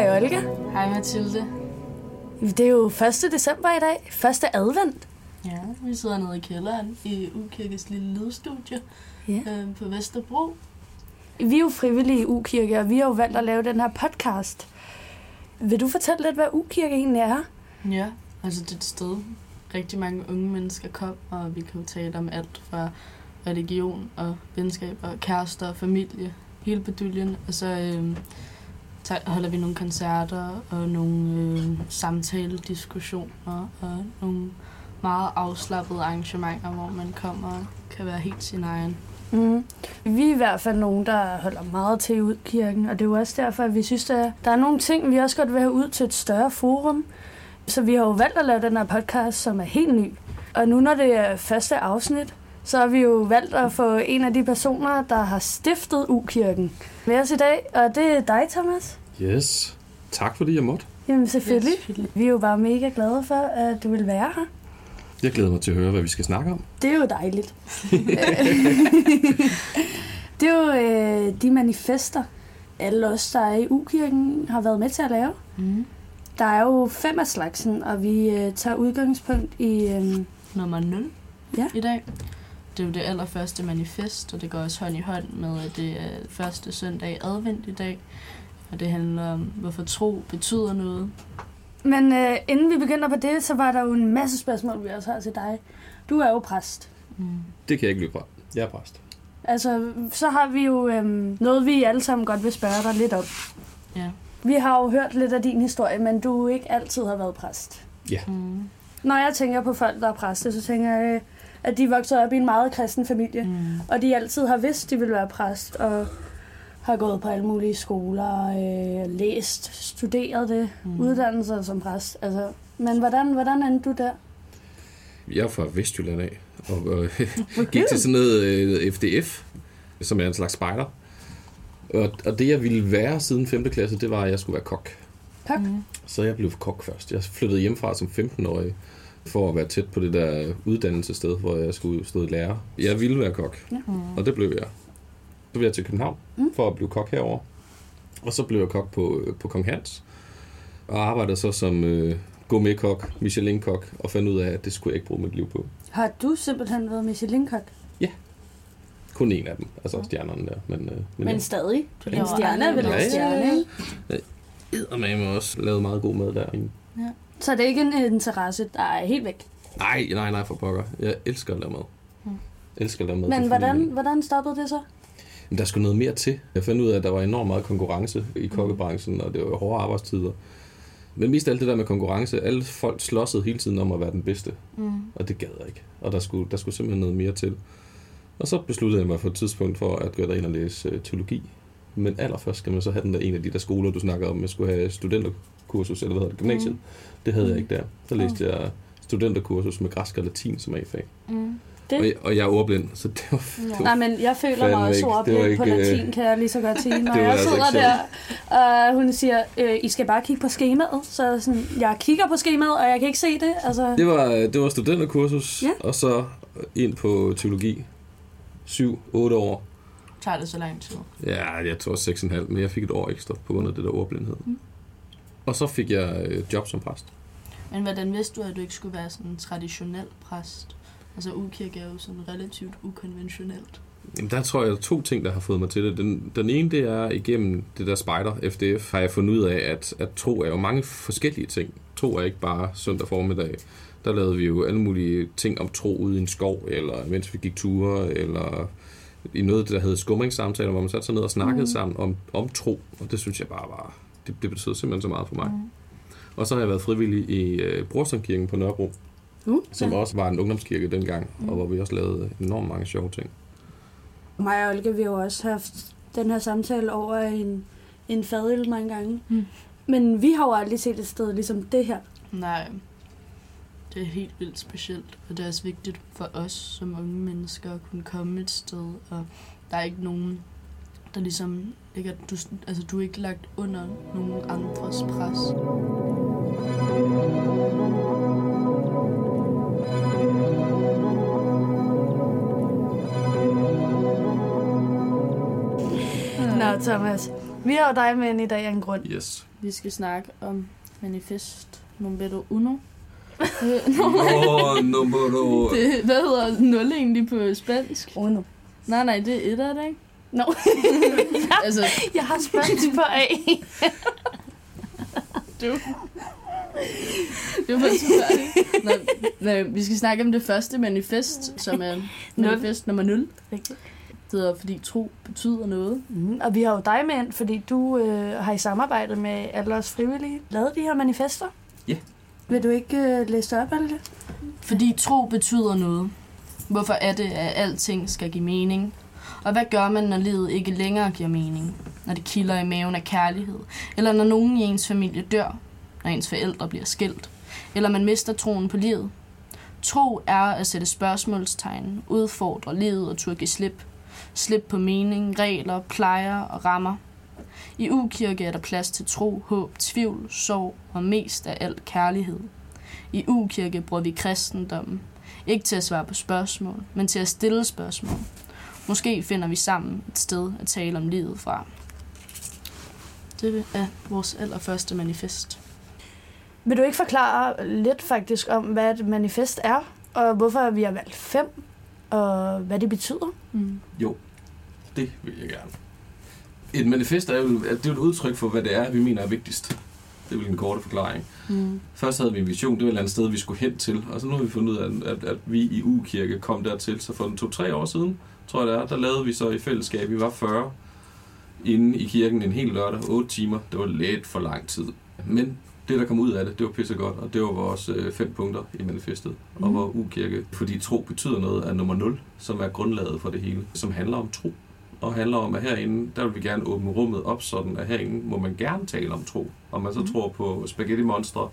Hej Olga. Hej Mathilde. Det er jo 1. december i dag. Første advent. Ja, vi sidder nede i kælderen i Ukirkes lille lydstudie Ja. øh, på Vesterbro. Vi er jo frivillige i Ukirke, og vi har jo valgt at lave den her podcast. Vil du fortælle lidt, hvad Ukirke egentlig er? Ja, altså det er et sted, rigtig mange unge mennesker kom, og vi kan jo tale om alt fra religion og venskab og kærester og familie, hele beduljen. Og så øh, tager- holder vi nogle koncerter og nogle øh, samtale-diskussioner og nogle meget afslappede arrangementer, hvor man kommer og kan være helt sin egen. Mm. Vi er i hvert fald nogen, der holder meget til i Udkirken, og det er jo også derfor, at vi synes, at der er nogle ting, vi også godt vil have ud til et større forum. Så vi har jo valgt at lave den her podcast, som er helt ny. Og nu når det er første afsnit, så har vi jo valgt at få en af de personer, der har stiftet Ukirken med os i dag, og det er dig, Thomas. Yes. Tak fordi jeg måtte. Jamen selvfølgelig. Selvfølgelig. Vi er jo bare mega glade for, at du vil være her. Jeg glæder mig til at høre, hvad vi skal snakke om. Det er jo dejligt. det er jo øh, de manifester, alle os, der er i U-kirken, har været med til at lave. Mm. Der er jo fem af slagsen, og vi øh, tager udgangspunkt i... Øh, Nummer 0 Ja. i dag. Det er jo det allerførste manifest, og det går også hånd i hånd med, at det er første søndag i advent i dag. Og det handler om, hvorfor tro betyder noget. men øh, inden vi begynder på det, så var der jo en masse spørgsmål, vi også har til dig. Du er jo præst. Mm. Det kan jeg ikke løbe fra. Jeg er præst. Altså, så har vi jo øh, noget, vi alle sammen godt vil spørge dig lidt om. Ja. Vi har jo hørt lidt af din historie, men du ikke altid har været præst. Mm. Når jeg tænker på folk, der er præster, så tænker jeg, øh, at de voksede op i en meget kristen familie. Mm. Og de altid har vidst, at de vil være præst, og har gået på alle mulige skoler, øh, læst, studeret det, Mm. uddannelser som præst. Altså, men hvordan, hvordan endte du der? Jeg er fra Vestjylland af, og øh, gik til sådan noget øh, FDF, som er en slags spejder. Og, og det, jeg ville være siden 5. klasse, det var, at jeg skulle være kok. Kok? Mm. Så jeg blev kok først. Jeg flyttede hjemmefra som 15-årig, for at være tæt på det der uddannelsessted, hvor jeg skulle stå lærer. Jeg ville være kok, Mm. og det blev jeg. Så blev jeg til København Mm. for at blive kok herover. Og så blev jeg kok på, på Kong Hans. Og arbejdede så som øh, gourmet-kok, Michelin-kok, og fandt ud af, at det skulle jeg ikke bruge mit liv på. Har du simpelthen været Michelin-kok? Kun en af dem, altså stjernerne der. Men, øh, men, Men men stadig. Du laver stjerne er vel Ja, ja, stjerne, ikke? jeg har også lavet meget god mad derinde. Så det er ikke en interesse, der er helt væk. Nej, nej, nej, for pokker. Jeg elsker at lave mad. Mm. Elsker at lave mad Men hvordan, hvordan stoppede det så? Men der skulle noget mere til. Jeg fandt ud af, at der var enormt meget konkurrence i kokkebranchen, og det var hårde arbejdstider. Men mest alt det der med konkurrence, alle folk slåssede hele tiden om at være den bedste, Mm. og det gad jeg ikke. Og der skulle, der skulle simpelthen noget mere til. Og så besluttede jeg mig for et tidspunkt for at gå derind og læse øh, teologi. Men allerførst skal man så have den der en af de der skoler, du snakker om. Jeg skulle have studenterkursus, eller hvad hedder det, gymnasiet. Mm. Det havde jeg Mm. ikke der. Så læste jeg studenterkursus med græsk og latin som A-fag. Mm. Det? Og, jeg, og jeg er ordblind, så det var, det var Nej, men jeg føler mig også ikke. Det var ordblind på ikke, øh, latin, kan jeg lige så godt sige. Når det var jeg altså sidder ikke der, og hun siger, øh, I skal bare kigge på skemaet. Så jeg sådan, jeg kigger på skemaet, og jeg kan ikke se det. Altså, Det var, det var studenterkursus, Ja. og så ind på teologi. 7-8 år. Tager det så lang tid? Ja, jeg tror 6,5, men jeg fik et år ekstra på grund af det der ordblindhed. Mm. Og så fik jeg øh, job som præst. Men hvordan vidste du, at du ikke skulle være sådan en traditionel præst? Altså ukirke er jo sådan relativt ukonventionelt. Jamen, der tror jeg, der er to ting, der har fået mig til det. Den, den ene, det er igennem det der spejder, FDF, har jeg fundet ud af, at, at tro er jo mange forskellige ting. Tro er ikke bare søndag formiddag. Der lavede vi jo alle mulige ting om tro ude i en skov, eller mens vi gik ture, eller i noget, der hedder skumringssamtaler, hvor man satte sig ned og snakkede Mm. mm. sammen om, om tro. Og det synes jeg bare var, det, det betød simpelthen så meget for mig. Mm. Og så har jeg været frivillig i øh, Brorstrømkirken på Nørrebro, uh, som også var en ungdomskirke dengang, Mm. og hvor vi også lavede enormt mange sjove ting. Mig og Olga, vi har jo også haft den her samtale over en, en fadøl mange gange. Mm. Men vi har jo aldrig set et sted ligesom det her. Nej, det er helt vildt specielt, og det er også vigtigt for os som unge mennesker at kunne komme et sted, og der er ikke nogen, der ligesom ikke er, du, altså du er ikke lagt under nogen andres pres. Thomas. Vi har jo dig med ind i dag af en grund. Yes. Vi skal snakke om manifest numero uno. Åh, numero... det, hvad hedder nul egentlig på spansk? Uno. Nej, nej, det er et af det, ikke? No. Altså, jeg har spansk på A. du... Det var faktisk. Nå, nej, vi skal snakke om det første manifest, som er manifest nummer 0. Rigtigt. Hedder, fordi tro betyder noget. Mm, og vi har jo dig med ind, fordi du øh, har i samarbejde med alle os frivillige lavet de her manifester. Ja. Vil du ikke øh, læse det op, Alde? Fordi tro betyder noget. Hvorfor er det, at alting skal give mening? Og hvad gør man, når livet ikke længere giver mening? Når det kilder i maven af kærlighed? Eller når nogen i ens familie dør? Når ens forældre bliver skilt? Eller man mister troen på livet? Tro er at sætte spørgsmålstegn, udfordre livet og turde give slip. Slip på mening, regler, plejer og rammer. I ukirke er der plads til tro, håb, tvivl, sorg og mest af alt kærlighed. I ukirke bruger vi kristendommen. Ikke til at svare på spørgsmål, men til at stille spørgsmål. Måske finder vi sammen et sted at tale om livet fra. Det er vores allerførste manifest. Vil du ikke forklare lidt faktisk om, hvad et manifest er, og hvorfor vi har valgt fem, og hvad det betyder? Mm. Jo, det vil jeg gerne. Et manifest er jo, det er jo et udtryk for, hvad det er, vi mener er vigtigst. Det er vel en korte forklaring. Mm. Først havde vi en vision, det var et eller andet sted, vi skulle hen til. Og så nu har vi fundet ud af, at, at, vi i U-kirke kom dertil. Så for en to-tre år siden, tror jeg det er, der lavede vi så i fællesskab, vi var 40 inde i kirken en hel lørdag, 8 timer. Det var lidt for lang tid. Men det, der kom ud af det, det var pissegodt, og det var vores øh, fem punkter i manifestet. Mm. Og hvor U-kirke, fordi tro betyder noget, er nummer 0, som er grundlaget for det hele, som handler om tro. Og handler om, at herinde, der vil vi gerne åbne rummet op, sådan at herinde må man gerne tale om tro. Om man så mm. tror på spaghetti monstre,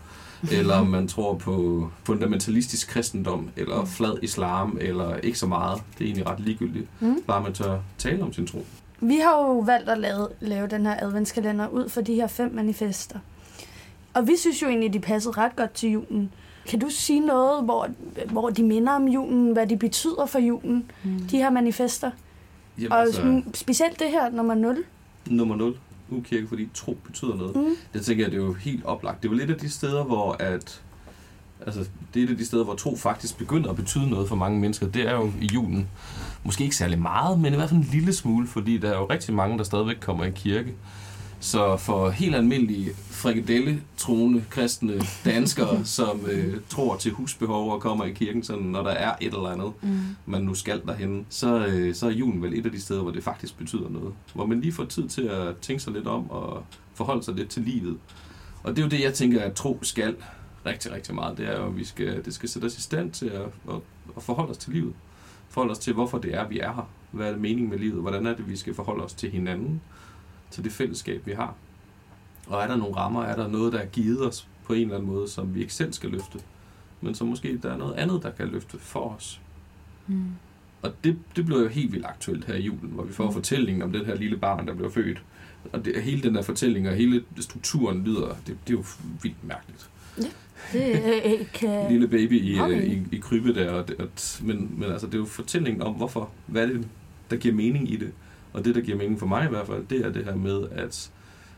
eller om man tror på fundamentalistisk kristendom, eller flad islam, eller ikke så meget. Det er egentlig ret ligegyldigt. Mm. Bare man tør tale om sin tro. Vi har jo valgt at lave, lave den her adventskalender ud for de her fem manifester. Og vi synes jo egentlig, de passede ret godt til julen. Kan du sige noget, hvor, hvor de minder om julen, hvad de betyder for julen, Mm. de her manifester? Jamen, Og altså... specielt det her, nummer 0. nummer 0, ukirke, fordi tro betyder noget. Mm. Det tænker jeg, det er jo helt oplagt. Det er jo lidt af de steder, hvor at, altså, det er et af de steder, hvor tro faktisk begynder at betyde noget for mange mennesker. Det er jo i julen. Måske ikke særlig meget, men i hvert fald en lille smule, fordi der er jo rigtig mange, der stadigvæk kommer i kirke. Så for helt almindelige frikadelle troende kristne danskere, som øh, tror til husbehov og kommer i kirken, sådan, når der er et eller andet, Mm. man nu skal derhen, så, øh, så er julen vel et af de steder, hvor det faktisk betyder noget. Hvor man lige får tid til at tænke sig lidt om og forholde sig lidt til livet. Og det er jo det, jeg tænker, at tro skal rigtig, rigtig meget. Det er jo, at vi skal, det skal sætte os i stand til at, at, at forholde os til livet. Forholde os til, hvorfor det er, vi er her. Hvad er det mening med livet? Hvordan er det, vi skal forholde os til hinanden? Til det fællesskab, vi har. Og er der nogle rammer? Er der noget, der er givet os på en eller anden måde, som vi ikke selv skal løfte? Men som måske der er noget andet, der kan løfte for os. Mm. Og det, det blev jo helt vildt aktuelt her i julen, hvor vi får Mm. fortællingen om den her lille barn, der blev født. Og det, hele den der fortælling og hele strukturen lyder, det, det er jo vildt mærkeligt. Det øh, kan... Lille baby i, Okay. øh, i, i krybbe der. Og det, og, men, men altså, det er jo fortællingen om, hvorfor, hvad er det, der giver mening i det. Og det, der giver mening for mig i hvert fald, det er det her med, at,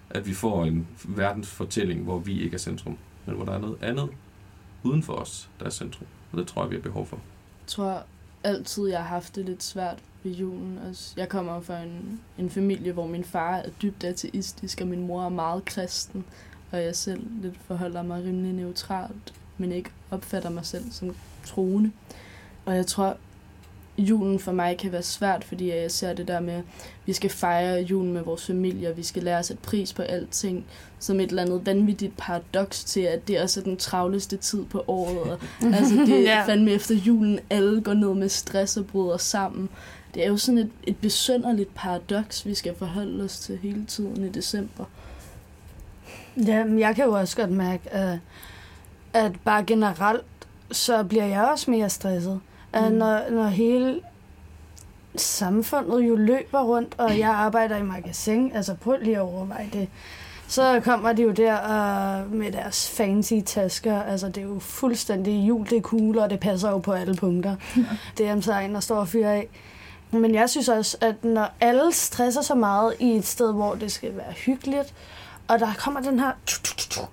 at vi får en verdensfortælling, hvor vi ikke er centrum, men hvor der er noget andet uden for os, der er centrum. Og det tror jeg, vi har behov for. Jeg tror altid, jeg har haft det lidt svært ved julen. Altså, jeg kommer fra en, en familie, hvor min far er dybt ateistisk, og min mor er meget kristen. Og jeg selv lidt forholder mig rimelig neutralt, men ikke opfatter mig selv som troende. Og jeg tror, julen for mig kan være svært, fordi jeg ser det der med, at vi skal fejre julen med vores familie, og vi skal lære at sætte pris på alting, som et eller andet vanvittigt paradoks til, at det også er den travleste tid på året. Og, altså det er fandme efter julen, alle går ned med stress og bryder sammen. Det er jo sådan et, et besønderligt paradoks, vi skal forholde os til hele tiden i december. Ja, men jeg kan jo også godt mærke, at, at bare generelt, så bliver jeg også mere stresset. At Mm. når, når hele samfundet jo løber rundt, og jeg arbejder i magasin, altså prøv lige at overveje det, så kommer de jo der uh, med deres fancy tasker. Altså, det er jo fuldstændig jul, det er cool, og det passer jo på alle punkter. det er sign der står og fyrer af. Men jeg synes også, at når alle stresser så meget i et sted, hvor det skal være hyggeligt, Og der kommer den her...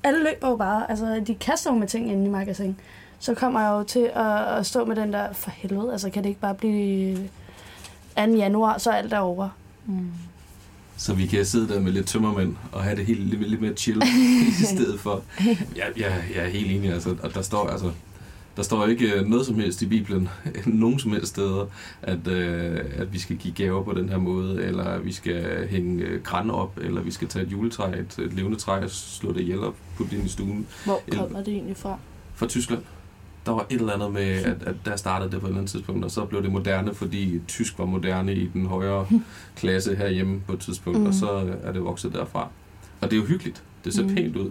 Alle løber jo bare. Altså, de kaster jo med ting ind i magasin. Så kommer jeg jo til at, at stå med den der, for helvede, altså kan det ikke bare blive 2. januar, så er alt er over. Mm. Så vi kan sidde der med lidt tømmermænd og have det helt lidt, lidt mere chill i stedet for. Ja, ja, jeg er helt enig, altså, og der står altså, der står ikke øh, noget som helst i Bibelen, nogen som helst steder, at, øh, at vi skal give gaver på den her måde, eller at vi skal hænge øh, græn op, eller vi skal tage et juletræ, et, et levende træ, og slå det ihjel og putte det ind i stuen. Hvor kommer det egentlig fra? Fra Tyskland. Der var et eller andet med, at, at der startede det på et eller andet tidspunkt, og så blev det moderne, fordi tysk var moderne i den højere klasse herhjemme på et tidspunkt, mm. og så er det vokset derfra. Og det er jo hyggeligt. Det ser mm. pænt ud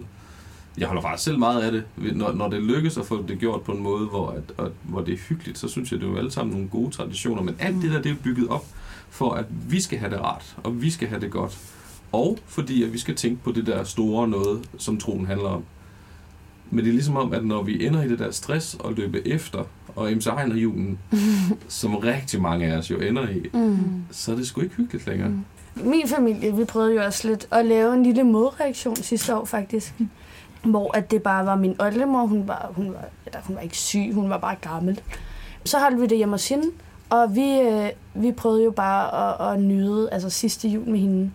jeg holder faktisk selv meget af det. Når, når det lykkes at få det gjort på en måde, hvor, at, at, hvor det er hyggeligt, så synes jeg, det er jo alle sammen nogle gode traditioner. Men alt det der, det er bygget op for, at vi skal have det rart, og vi skal have det godt. Og fordi at vi skal tænke på det der store noget, som troen handler om. Men det er ligesom om, at når vi ender i det der stress og løbe efter, og MC Ejner julen, som rigtig mange af os jo ender i, mm. så er det sgu ikke hyggeligt længere. Mm. Min familie, vi prøvede jo også lidt at lave en lille modreaktion sidste år faktisk hvor at det bare var min oldemor, hun var, hun var, eller hun var ikke syg, hun var bare gammel. Så holdt vi det hjemme hos hende, og vi, øh, vi prøvede jo bare at, at nyde altså sidste jul med hende.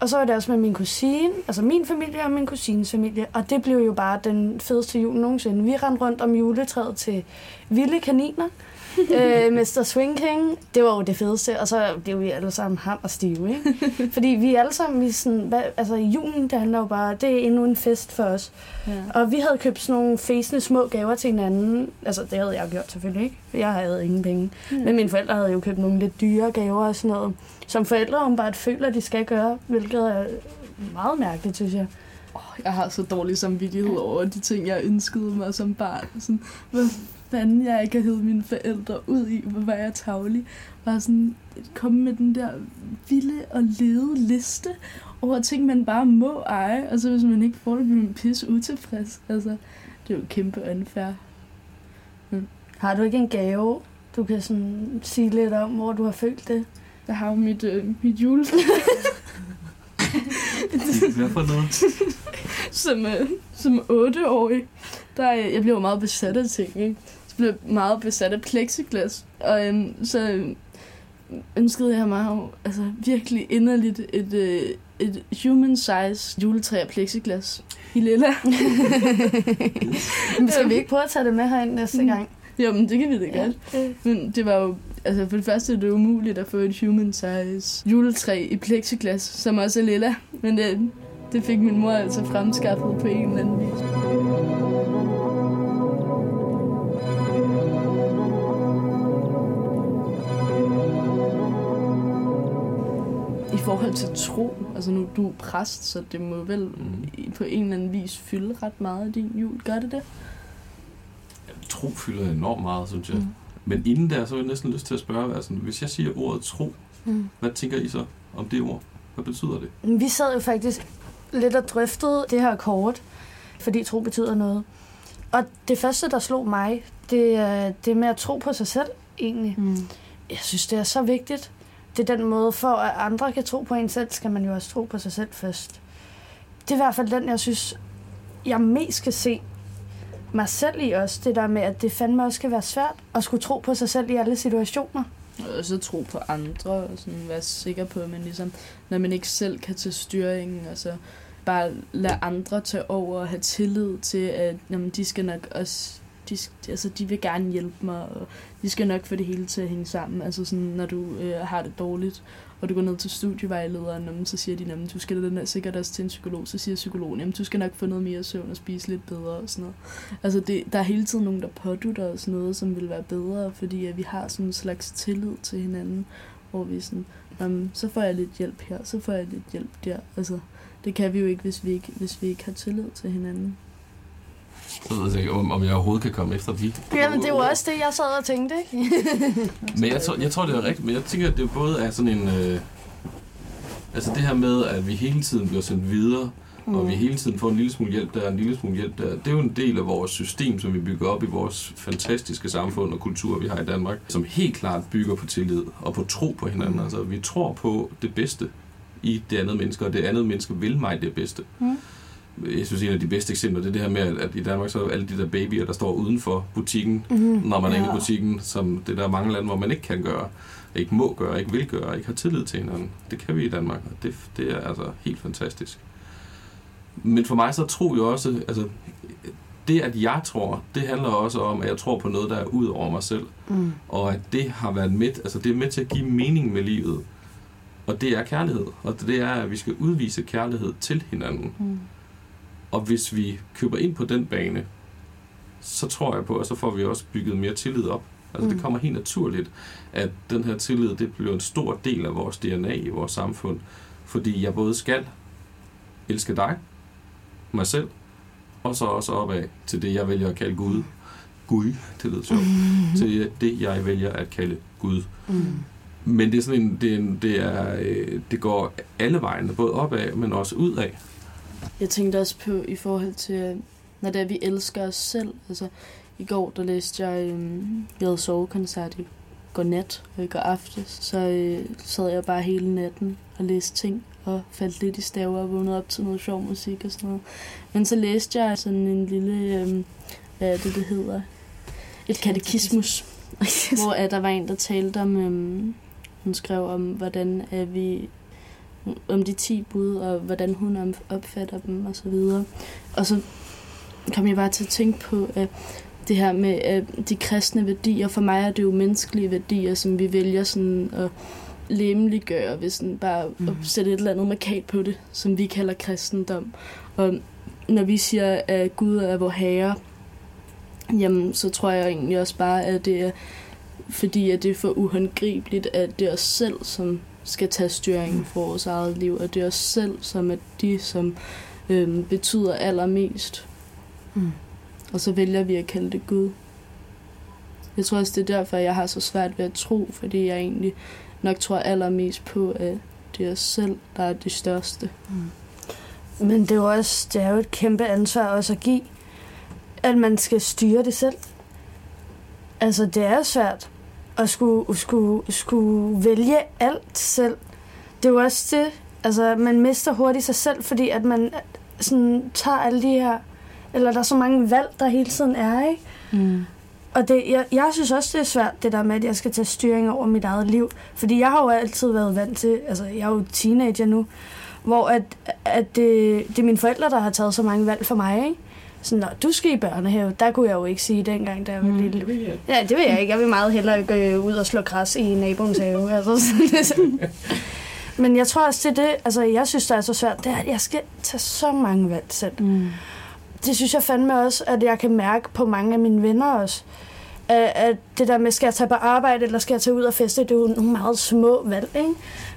Og så var det også med min kusine, altså min familie og min kusines familie. Og det blev jo bare den fedeste jul nogensinde. Vi rendte rundt om juletræet til vilde kaniner øh, Mr. Swing King, det var jo det fedeste, og så blev vi alle sammen ham og stive, ikke? Fordi vi alle sammen, vi sådan, hvad, altså julen, det handler jo bare, det er endnu en fest for os. Ja. Og vi havde købt sådan nogle fæsende små gaver til hinanden, altså det havde jeg gjort selvfølgelig ikke, for jeg havde ingen penge. Ja. Men mine forældre havde jo købt nogle lidt dyre gaver og sådan noget, som forældre om bare føler, de skal gøre, hvilket er meget mærkeligt, synes jeg. Oh, jeg har så dårlig samvittighed over de ting, jeg ønskede mig som barn. Sådan, hvad fanden jeg ikke har hævet mine forældre ud i, hvor var jeg tavlig. Bare sådan komme med den der vilde og lede liste over ting, man bare må eje, og så hvis man ikke får det, bliver man pisse utilfreds. Altså, det er jo kæmpe unfair. Mm. Har du ikke en gave, du kan sådan sige lidt om, hvor du har følt det? Jeg har jo mit, øh, mit jule. Hvad for noget? som, øh, som otteårig, der, øh, jeg blev meget besat af ting, ikke? Blev meget besat af plexiglas. Og øhm, så ønskede jeg mig jo altså, virkelig inderligt et, øh, et human-size juletræ af plexiglas i lilla. men skal vi ikke prøve at tage det med herind næste gang? Jo, men det kan vi da godt. Ja. Men det var jo, altså for det første er det umuligt at få et human-size juletræ i plexiglas, som også er lilla. Men det, det fik min mor altså fremskaffet på en eller anden vis. Forhold til tro? Altså nu du er præst, så det må vel mm. på en eller anden vis fylde ret meget af din jul. Gør det det? Ja, tro fylder enormt meget, synes jeg. Mm. Men inden der, så har jeg næsten lyst til at spørge, altså, hvis jeg siger ordet tro, mm. hvad tænker I så om det ord? Hvad betyder det? Vi sad jo faktisk lidt og drøftede det her kort, fordi tro betyder noget. Og det første, der slog mig, det er det med at tro på sig selv, egentlig. Mm. Jeg synes, det er så vigtigt det er den måde, for at andre kan tro på en selv, skal man jo også tro på sig selv først. Det er i hvert fald den, jeg synes, jeg mest kan se mig selv i også. Det der med, at det fandme også kan være svært at skulle tro på sig selv i alle situationer. Og så tro på andre, og sådan være sikker på, at man ligesom, når man ikke selv kan tage styringen, og så bare lade andre tage over og have tillid til, at jamen, de skal nok også de, altså, de vil gerne hjælpe mig, og de skal nok få det hele til at hænge sammen. Altså sådan, når du øh, har det dårligt, og du går ned til studievejlederen, så siger de, at du skal den der sikkert også til en psykolog. Så siger psykologen, at du skal nok få noget mere søvn og spise lidt bedre og sådan noget. Altså det, der er hele tiden nogen, der pådutter os noget, som vil være bedre, fordi at vi har sådan en slags tillid til hinanden, hvor vi sådan, jamen, så får jeg lidt hjælp her, så får jeg lidt hjælp der. Altså, det kan vi jo ikke, hvis vi ikke, hvis vi ikke har tillid til hinanden. Jeg ved ikke, om, om jeg overhovedet kan komme efter vi. Jamen, det var også det, jeg sad og tænkte, ikke? men jeg tror, jeg tror, det er rigtigt. Men jeg tænker, at det både er sådan en... Øh, altså det her med, at vi hele tiden bliver sendt videre, mm. og vi hele tiden får en lille smule hjælp der, en lille smule hjælp der. Det er jo en del af vores system, som vi bygger op i vores fantastiske samfund og kultur, vi har i Danmark, som helt klart bygger på tillid og på tro på hinanden. Mm. Altså, vi tror på det bedste i det andet menneske, og det andet menneske vil mig det bedste. Mm. Jeg synes, en af de bedste eksempler, det er det her med, at, i Danmark så er alle de der babyer, der står uden for butikken, Mm. når man er inde i Ja. butikken, som det der er mange lande, hvor man ikke kan gøre, ikke må gøre, ikke vil gøre, ikke har tillid til hinanden. Det kan vi i Danmark, og det, det er altså helt fantastisk. Men for mig så tror jeg også, altså det at jeg tror, det handler også om, at jeg tror på noget, der er ud over mig selv, Mm. og at det har været med, altså det er med til at give mening med livet. Og det er kærlighed, og det er, at vi skal udvise kærlighed til hinanden. Mm. Og hvis vi køber ind på den bane, så tror jeg på, at så får vi også bygget mere tillid op. Altså mm. Mm. det kommer helt naturligt, at den her tillid, det bliver en stor del af vores DNA i vores samfund. Fordi jeg både skal elske dig, mig selv, og så også opad til det, jeg vælger at kalde Gud. Gud, det lyder sjovt. Til det, jeg vælger at kalde Gud. Mm. Men det er sådan en, det, er en, det, er, øh, det går alle vejene, både opad, men også udad. Jeg tænkte også på i forhold til, øh, når det er, vi elsker os selv. Altså, i går, der læste jeg, øhm, vi havde sovekoncert i går nat og i går aftes, så øh, sad jeg bare hele natten og læste ting og faldt lidt i staver og vågnede op til noget sjov musik og sådan noget. Men så læste jeg sådan en lille, øhm, hvad er det, det hedder? Et katekismus, hvor at der var en, der talte om, øhm, hun skrev om, hvordan er vi om de 10 bud, og hvordan hun opfatter dem, og så videre. Og så kom jeg bare til at tænke på, at det her med at de kristne værdier, for mig er det jo menneskelige værdier, som vi vælger sådan at lemliggøre, hvis sådan bare mm. at sætte et eller andet markat på det, som vi kalder kristendom. Og når vi siger, at Gud er vor herre, jamen så tror jeg egentlig også bare, at det er fordi, at det er for uhåndgribeligt, at det er os selv, som skal tage styringen for vores eget liv, og det er os selv, som er de, som øhm, betyder allermest. Mm. Og så vælger vi at kalde det Gud. Jeg tror også, det er derfor, jeg har så svært ved at tro, fordi jeg egentlig nok tror allermest på, at det er os selv, der er det største. Mm. Men det er jo også det er jo et kæmpe ansvar også at give, at man skal styre det selv. Altså, det er svært at skulle, skulle, skulle vælge alt selv. Det er jo også det, altså, man mister hurtigt sig selv, fordi at man sådan tager alle de her, eller der er så mange valg, der hele tiden er, ikke? Mm. Og det, jeg, jeg synes også, det er svært, det der med, at jeg skal tage styring over mit eget liv. Fordi jeg har jo altid været vant til, altså jeg er jo teenager nu, hvor at, at det, det er mine forældre, der har taget så mange valg for mig, ikke? Sådan, du skal i børnehave. Der kunne jeg jo ikke sige dengang, da jeg var Mm. lille. Ja, det vil jeg ikke. Jeg vil meget hellere gå ud og slå græs i naboens have. Altså, sådan. Men jeg tror også, det er det, altså jeg synes, der er så svært, det er, at jeg skal tage så mange valg selv Mm. det synes jeg fandme også, at jeg kan mærke på mange af mine venner også. At, at det der med, skal jeg tage på arbejde, eller skal jeg tage ud og feste, det er jo nogle meget små valg, ikke?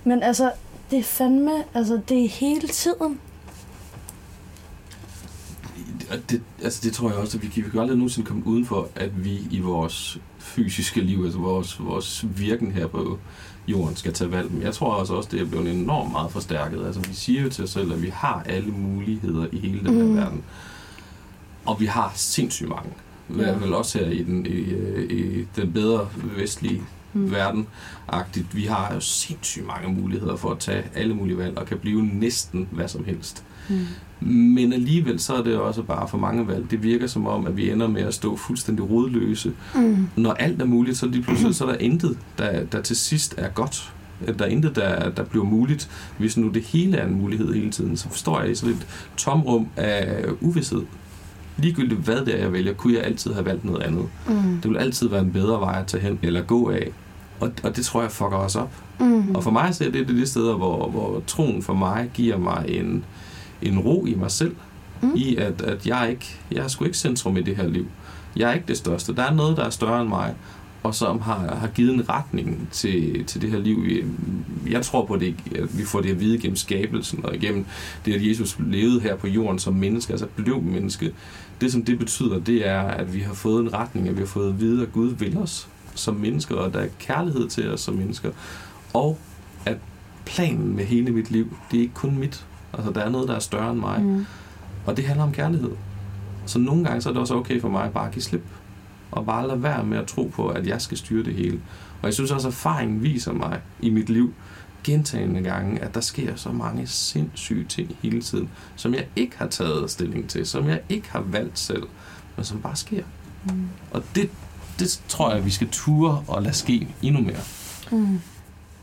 Men altså, det er fandme, altså det er hele tiden. Det, altså det tror jeg også, at vi kan, vi kan aldrig nogensinde komme uden for, at vi i vores fysiske liv, altså vores, vores virken her på jorden, skal tage valg. Men jeg tror også, også det er blevet enormt meget forstærket. Altså vi siger jo til os selv, at vi har alle muligheder i hele den her Mm. verden. Og vi har sindssygt mange. I hvert fald også her i den, i, øh, i den bedre vestlige Mm. verden -agtigt. Vi har jo sindssygt mange muligheder for at tage alle mulige valg og kan blive næsten hvad som helst. Mm. Men alligevel så er det også bare for mange valg. Det virker som om, at vi ender med at stå fuldstændig rodløse. Mm. Når alt er muligt, så lige pludselig så er der intet, der, der til sidst er godt. Der er intet, der, der bliver muligt. Hvis nu det hele er en mulighed hele tiden, så forstår jeg i sådan et tomrum af uvidshed. Ligegyldigt hvad det er, jeg vælger, kunne jeg altid have valgt noget andet. Mm. Det vil altid være en bedre vej at tage hen eller gå af. Og, og det tror jeg fucker os op. Mm. Og for mig så er det det de steder, hvor, hvor troen for mig giver mig en, en ro i mig selv. Mm. I at, at jeg, ikke, jeg er sgu ikke centrum i det her liv. Jeg er ikke det største. Der er noget, der er større end mig, og som har, har givet en retning til, til det her liv. Jeg tror på, det, at vi får det at vide gennem skabelsen, og igennem det, at Jesus levede her på jorden som menneske, altså blev menneske. Det, som det betyder, det er, at vi har fået en retning, at vi har fået at vide, at Gud vil os som mennesker, og der er kærlighed til os som mennesker. Og at planen med hele mit liv, det er ikke kun mit. Altså, der er noget, der er større end mig. Mm. Og det handler om kærlighed. Så nogle gange så er det også okay for mig bare at give slip. Og bare lade være med at tro på, at jeg skal styre det hele. Og jeg synes også, at erfaringen viser mig i mit liv, gentagende gange, at der sker så mange sindssyge ting hele tiden, som jeg ikke har taget stilling til, som jeg ikke har valgt selv, men som bare sker. Mm. Og det, det tror jeg, vi skal ture og lade ske endnu mere. Mm.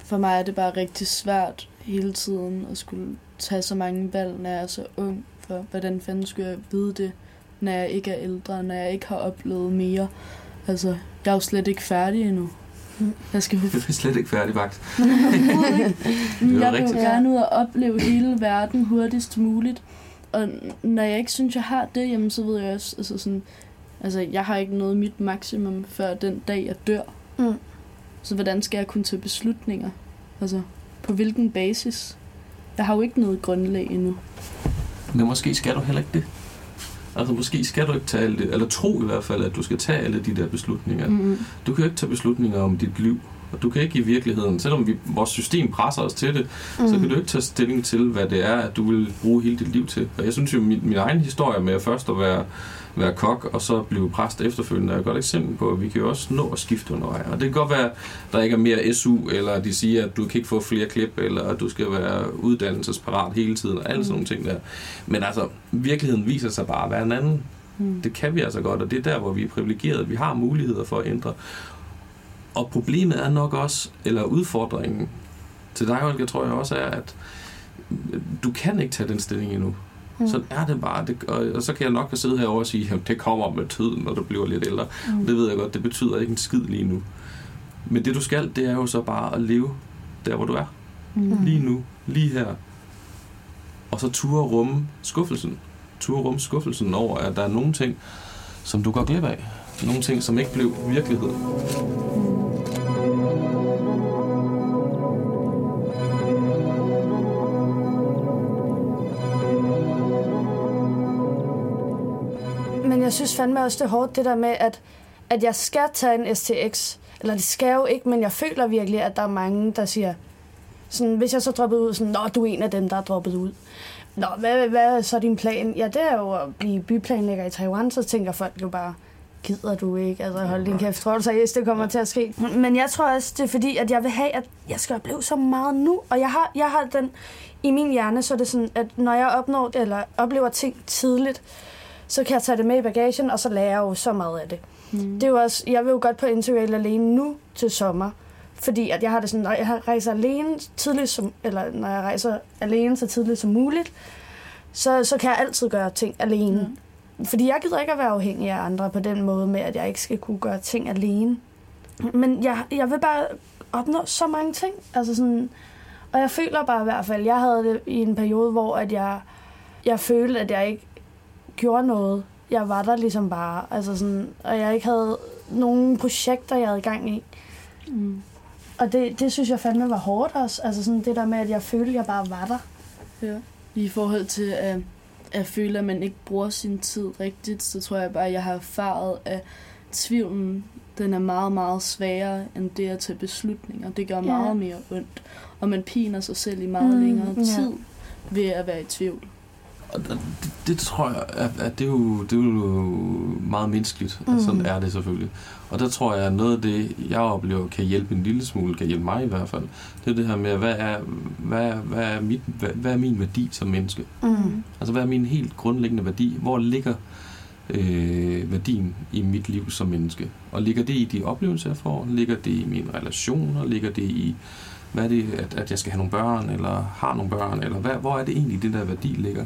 For mig er det bare rigtig svært hele tiden at skulle tage så mange valg, når jeg er så ung. For hvordan fanden skulle jeg vide det, når jeg ikke er ældre, når jeg ikke har oplevet mere. Altså, jeg er jo slet ikke færdig endnu. Jeg skal Det er slet ikke færdig, vagt. Jeg vil jo gerne ud og opleve hele verden hurtigst muligt. Og når jeg ikke synes, jeg har det, jamen, så ved jeg også, altså sådan, altså jeg har ikke noget mit maksimum før den dag, jeg dør. Mm. Så hvordan skal jeg kunne tage beslutninger? Altså, på hvilken basis? Jeg har jo ikke noget grundlag endnu. Men måske skal du heller ikke det. Altså måske skal du ikke tage alle det, eller tro i hvert fald, at du skal tage alle de der beslutninger. Mm. Mm-hmm. Du kan jo ikke tage beslutninger om dit liv. Og du kan ikke i virkeligheden, selvom vi, vores system presser os til det, mm. så kan du ikke tage stilling til, hvad det er, at du vil bruge hele dit liv til. Og jeg synes jo, min, min egen historie med at først at være, være kok, og så blive præst efterfølgende, er et godt eksempel på, at vi kan jo også nå at skifte undervejs. Og det kan godt være, at der ikke er mere SU, eller de siger, at du kan ikke få flere klip, eller at du skal være uddannelsesparat hele tiden, og alle sådan nogle ting der. Men altså, virkeligheden viser sig bare at være en anden. Mm. Det kan vi altså godt, og det er der, hvor vi er privilegerede. Vi har muligheder for at ændre. Og problemet er nok også, eller udfordringen til dig, Olga, tror jeg også er, at du kan ikke tage den stilling endnu. Mm. Sådan er det bare. Det, og, og så kan jeg nok sidde herovre og sige, at det kommer med tiden, når du bliver lidt ældre. Mm. Det ved jeg godt, det betyder ikke en skid lige nu. Men det du skal, det er jo så bare at leve der, hvor du er. Mm. Lige nu, lige her. Og så ture rumme skuffelsen. Ture rumme skuffelsen over, at der er nogle ting, som du går glip af. Nogle ting, som ikke blev virkelighed. Men jeg synes fandme også, det er hårdt, det der med, at, at jeg skal tage en STX. Eller det skal jeg jo ikke, men jeg føler virkelig, at der er mange, der siger, sådan, hvis jeg så droppet ud, sådan, Nå, du er en af dem, der er droppet ud. Nå, hvad, hvad er så din plan? Ja, det er jo at blive byplanlægger i Taiwan, så tænker folk jo bare, gider du ikke? Altså, hold din kæft, tror du seriøst, det kommer til at ske? Men jeg tror også, det er fordi, at jeg vil have, at jeg skal opleve så meget nu. Og jeg har, jeg har den, i min hjerne, så er det sådan, at når jeg opnår eller oplever ting tidligt, så kan jeg tage det med i bagagen, og så lærer jeg jo så meget af det. Mm. Det er jo også, jeg vil jo godt på Interrail alene nu til sommer, fordi at jeg har det sådan, når jeg rejser alene tidligt som, eller når jeg rejser alene så tidligt som muligt, så, så kan jeg altid gøre ting alene. Mm. Fordi jeg gider ikke at være afhængig af andre på den måde med, at jeg ikke skal kunne gøre ting alene. Men jeg, jeg vil bare opnå så mange ting. Altså sådan, og jeg føler bare i hvert fald, jeg havde det i en periode, hvor at jeg, jeg følte, at jeg ikke gjorde noget. Jeg var der ligesom bare. Altså sådan, og jeg ikke havde nogen projekter, jeg havde i gang i. Mm. Og det, det synes jeg fandme var hårdt også. Altså sådan det der med, at jeg følte, at jeg bare var der. Ja. I forhold til at, at føle, at man ikke bruger sin tid rigtigt, så tror jeg bare, at jeg har erfaret, at tvivlen den er meget, meget sværere end det at tage beslutninger. Det gør Ja. meget mere ondt. Og man piner sig selv i meget Mm, længere ja. tid ved at være i tvivl. Og det, det tror jeg, at, at det, er jo, det er jo meget menneskeligt. Mm. Sådan er det selvfølgelig. Og der tror jeg, at noget af det, jeg oplever, kan hjælpe en lille smule, kan hjælpe mig i hvert fald, det er det her med, hvad er, hvad, er- hvad, er, mit, hvad, hvad er min værdi som menneske? Mm. Altså, hvad er min helt grundlæggende værdi? Hvor ligger øh, værdien i mit liv som menneske? Og ligger det i de oplevelser, jeg får? Ligger det i mine relationer? Ligger det i, hvad er det, at, at jeg skal have nogle børn, eller har nogle børn? Eller hvad, hvor er det egentlig, det der værdi ligger?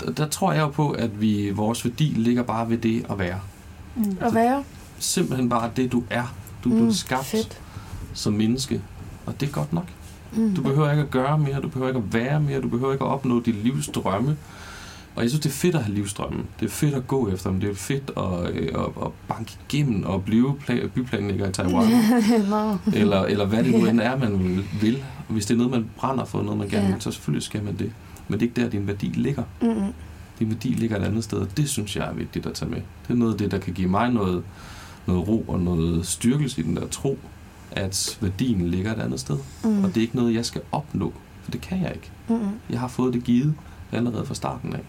Der, der tror jeg jo på, at vi, vores værdi ligger bare ved det at være. Mm. Og være. Simpelthen bare det, du er. Du, mm, du er skabt Fedt. som menneske. Og det er godt nok. Mm. Du behøver ikke at gøre mere, du behøver ikke at være mere, du behøver ikke at opnå dit livs drømme. Og jeg synes, det er fedt at have livsdrømme. Det er fedt at gå efter dem. Det er fedt at, øh, at, at banke igennem og blive pla- byplanlægger i Taiwan. Nå. eller, eller hvad det nu end er, man vil- hvis det er noget, man brænder for, noget man gerne vil, så selvfølgelig skal man det. Men det er ikke der, din værdi ligger. Mm. Din værdi ligger et andet sted, og det synes jeg er vigtigt at tage med. Det er noget af det, der kan give mig noget, noget ro og noget styrkelse i den der tro, at værdien ligger et andet sted. Mm. Og det er ikke noget, jeg skal opnå, for det kan jeg ikke. Mm. Jeg har fået det givet allerede fra starten af.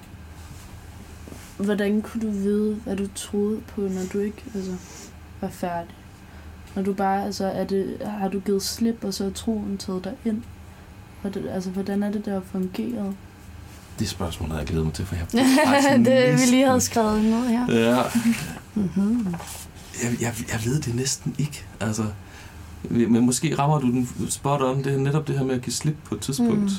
Hvordan kunne du vide, hvad du troede på, når du ikke altså, var færdig? Når du bare, altså, er det, har du givet slip, og så er troen taget dig ind? Og det, altså, hvordan er det, der har fungeret? Det spørgsmål havde jeg glædet mig til, for jeg det vi lige havde skrevet ned her. Ja. Mm-hmm. Jeg, jeg, jeg ved det næsten ikke. Altså, men måske rammer du den spot on. Det er netop det her med at give slip på et tidspunkt. Mm.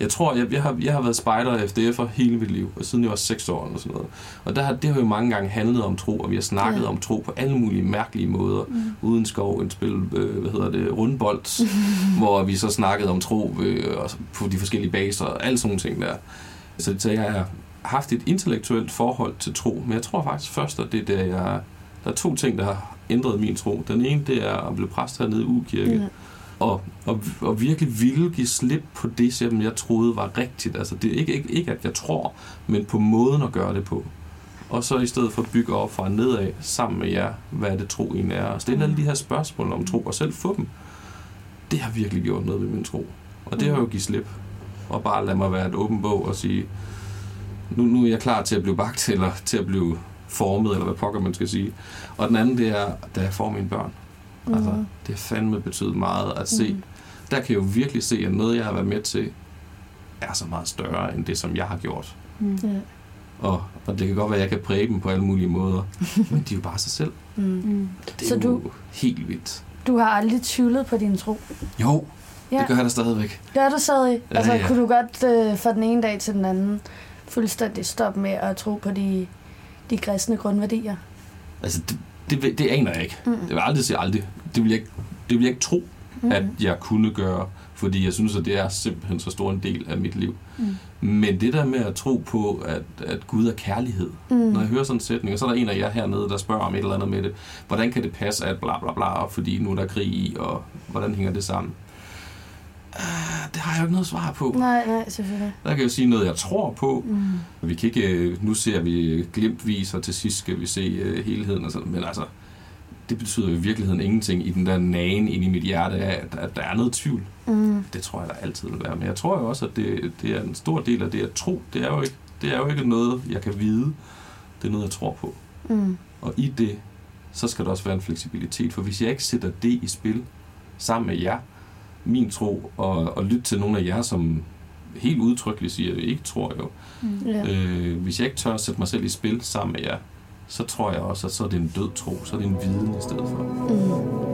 Jeg tror, jeg, jeg, har, jeg har været spejder af FDF'er hele mit liv, og siden jeg var 6 år eller sådan noget. Og der har, det har jo mange gange handlet om tro, og vi har snakket ja. om tro på alle mulige mærkelige måder. Mm. Uden skov, en spil, øh, hvad hedder det, rundbold, hvor vi så snakkede om tro øh, på de forskellige baser, og alle sådan ting der. Så, så jeg har haft et intellektuelt forhold til tro, men jeg tror faktisk først, at det er der, jeg... Der er to ting, der har ændret min tro. Den ene, det er at blive præst hernede i Ugekirke. Mm og, og, og virkelig ville give slip på det, som jeg troede var rigtigt. Altså, det er ikke, ikke, ikke, at jeg tror, men på måden at gøre det på. Og så i stedet for at bygge op fra nedad sammen med jer, hvad det tro egentlig er, og stille alle de her spørgsmål om tro, og selv få dem, det har virkelig gjort noget ved min tro. Og det har jo givet slip. Og bare lade mig være et åben bog og sige, nu, nu er jeg klar til at blive bagt, eller til at blive formet, eller hvad pokker man skal sige. Og den anden, det er, da jeg får mine børn. Mm. Altså, det har fandme betydet meget at se. Mm. Der kan jeg jo virkelig se, at noget, jeg har været med til, er så meget større end det, som jeg har gjort. Mm. Og, og det kan godt være, at jeg kan præge dem på alle mulige måder, men de er jo bare sig selv. Mm. mm. Det er så jo du, helt vildt. Du har aldrig tvivlet på din tro? Jo, ja. det gør jeg da stadigvæk. Gør du stadig? Ja, altså, ja. kunne du godt øh, fra den ene dag til den anden fuldstændig stoppe med at tro på de, de kristne grundværdier? Altså, det, det, det aner jeg ikke. Mm. Det vil aldrig sige aldrig. Det vil jeg ikke, det vil jeg ikke tro, mm. at jeg kunne gøre, fordi jeg synes, at det er simpelthen så stor en del af mit liv. Mm. Men det der med at tro på, at, at Gud er kærlighed, mm. når jeg hører sådan en sætning, og så er der en af jer hernede, der spørger om et eller andet med det, hvordan kan det passe, at bla bla bla, fordi nu er der krig i, og hvordan hænger det sammen? Uh, det har jeg jo ikke noget svar på. Nej, nej, selvfølgelig. Der kan jeg jo sige noget, jeg tror på. Mm. Vi kan ikke, øh, nu ser vi glimtvis, og til sidst skal vi se uh, helheden og sådan, men altså, det betyder jo i virkeligheden ingenting i den der nagen inde i mit hjerte af, at, at der er noget tvivl. Mm. Det tror jeg, der altid vil være. Men jeg tror jo også, at det, det er en stor del af det at tro. Det er, jo ikke, det er jo ikke noget, jeg kan vide. Det er noget, jeg tror på. Mm. Og i det, så skal der også være en fleksibilitet. For hvis jeg ikke sætter det i spil sammen med jer, min tro, og, og lytte til nogle af jer, som helt udtrykkeligt siger, at vi ikke tror jo. Mm. Øh, hvis jeg ikke tør at sætte mig selv i spil sammen med jer, så tror jeg også, at så er det en død tro, så er det en viden i stedet for. Mm.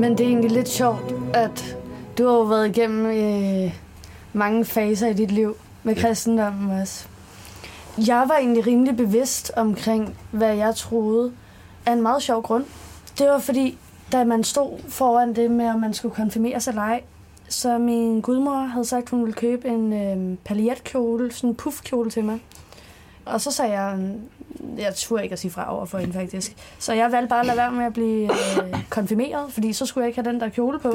Men det er egentlig lidt sjovt, at du har jo været igennem øh, mange faser i dit liv med ja. kristendommen også. Jeg var egentlig rimelig bevidst omkring, hvad jeg troede af en meget sjov grund. Det var fordi, da man stod foran det med, om man skulle konfirmere sig eller ej, så min gudmor havde sagt, at hun ville købe en øh, paljetkjole, sådan en puffkjole til mig. Og så sagde jeg, mm, jeg turde ikke at sige fra over for hende faktisk. Så jeg valgte bare at lade være med at blive øh, konfirmeret, fordi så skulle jeg ikke have den der kjole på.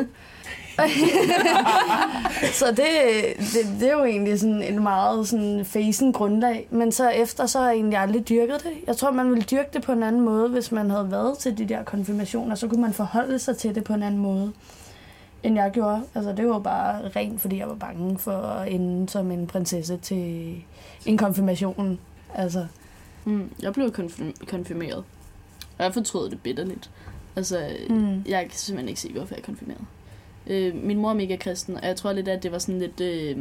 så det, det, det er jo egentlig sådan en meget sådan facen grundlag. Men så efter, så har jeg egentlig aldrig dyrket det. Jeg tror, man ville dyrke det på en anden måde, hvis man havde været til de der konfirmationer. Så kunne man forholde sig til det på en anden måde, end jeg gjorde. Altså, det var bare rent, fordi jeg var bange for at ende som en prinsesse til en konfirmation. Altså. Mm, jeg blev konfirm- konfirmeret. Og jeg fortrød det bitterligt. Altså, mm. jeg kan simpelthen ikke se, hvorfor jeg er konfirmeret. Øh, min mor er mega kristen, og jeg tror lidt, at det var sådan lidt øh,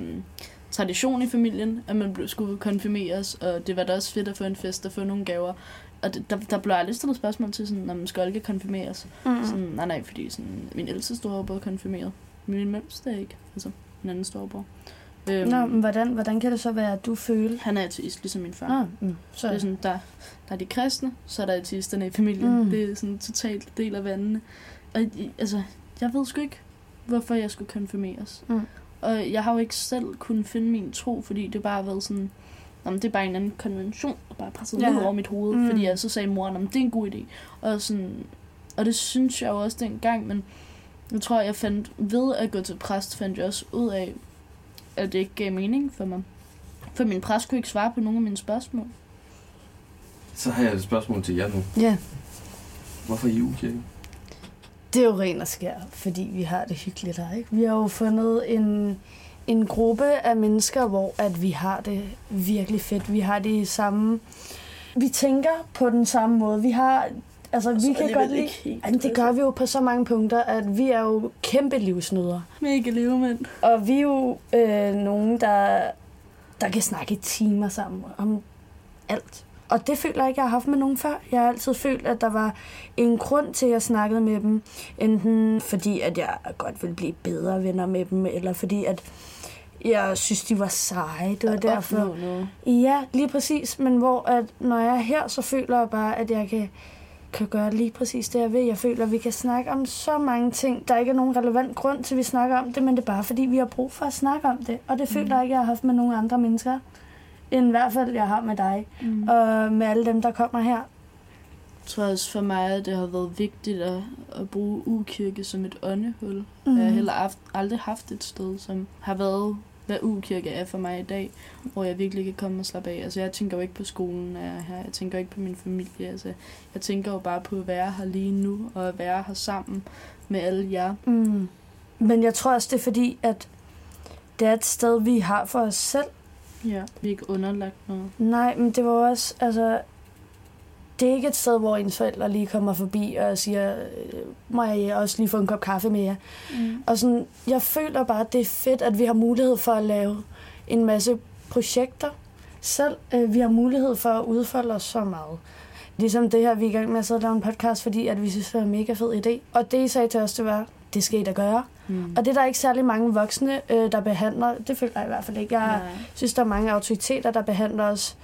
tradition i familien, at man skulle konfirmeres, og det var da også fedt at få en fest og få nogle gaver. Og det, der, der blev aldrig stillet spørgsmål til, sådan, om man skal ikke konfirmeres. Mm. Sådan, nej, nej, fordi sådan, min ældste store både konfirmeret. Min mellemste er ikke, altså min anden storebror. Øhm, Nå, men hvordan, hvordan kan det så være, at du føler? Han er ateist, ligesom min far. Ah, mm, så. Det er sådan, der, der er de kristne, så er der ateisterne i familien. Mm. Det er sådan totalt del af vandene. Og altså, jeg ved sgu ikke, hvorfor jeg skulle konfirmeres. Mm. Og jeg har jo ikke selv kunnet finde min tro, fordi det bare har været sådan, Jamen, det er bare en anden konvention, der bare presset ja. ned over mit hoved, mm. fordi jeg så sagde moren, at det er en god idé. Og, sådan, og det synes jeg jo også dengang, men jeg tror, jeg fandt, ved at gå til præst, fandt jeg også ud af, at det ikke gav mening for mig. For min præst kunne ikke svare på nogle af mine spørgsmål. Så har jeg et spørgsmål til jer nu. Ja. Hvorfor i ukirken? Det er jo ren og skær, fordi vi har det hyggeligt her. Ikke? Vi har jo fundet en, en gruppe af mennesker, hvor at vi har det virkelig fedt. Vi har de samme... Vi tænker på den samme måde. Vi har... Altså, vi kan godt lide... Jamen, det gør vi jo på så mange punkter, at vi er jo kæmpe livsnyder. Mega levemænd. Og vi er jo øh, nogen, der, der kan snakke i timer sammen om alt. Og det føler jeg ikke, jeg har haft med nogen før. Jeg har altid følt, at der var en grund til, at jeg snakkede med dem. Enten fordi, at jeg godt ville blive bedre venner med dem, eller fordi, at jeg synes, de var seje. Det var At derfor. noget. Ja, lige præcis. Men hvor at, når jeg er her, så føler jeg bare, at jeg kan, kan gøre lige præcis det, jeg vil. Jeg føler, at vi kan snakke om så mange ting. Der ikke er nogen relevant grund til, at vi snakker om det, men det er bare, fordi vi har brug for at snakke om det. Og det føler jeg ikke, jeg har haft med nogle andre mennesker. End i hvert fald, jeg har med dig. Mm. Og med alle dem, der kommer her. Jeg tror også for mig, at det har været vigtigt at, at bruge ukirke som et åndehul. Mm. Jeg har heller haft, aldrig haft et sted, som har været, hvad ukirke er for mig i dag, hvor jeg virkelig kan komme og slappe af. Altså, jeg tænker jo ikke på skolen, når jeg er her. Jeg tænker ikke på min familie. Altså, jeg tænker jo bare på at være her lige nu, og at være her sammen med alle jer. Mm. Men jeg tror også, det er fordi, at det er et sted, vi har for os selv. Ja. Vi er ikke underlagt noget. Nej, men det var også, altså, det er ikke et sted, hvor ens forældre lige kommer forbi og siger, øh, må jeg også lige få en kop kaffe med jer? Mm. Og sådan, jeg føler bare, at det er fedt, at vi har mulighed for at lave en masse projekter selv. Øh, Vi har mulighed for at udfolde os så meget. Ligesom det her, vi er i gang med at sidde og lave en podcast, fordi at vi synes, det var en mega fed idé. Og det, I sagde til os, det var, det skal I da gøre. Mm. Og det er der ikke særlig mange voksne, øh, der behandler. Det føler jeg i hvert fald ikke. Jeg Nej. synes, der er mange autoriteter, der behandler os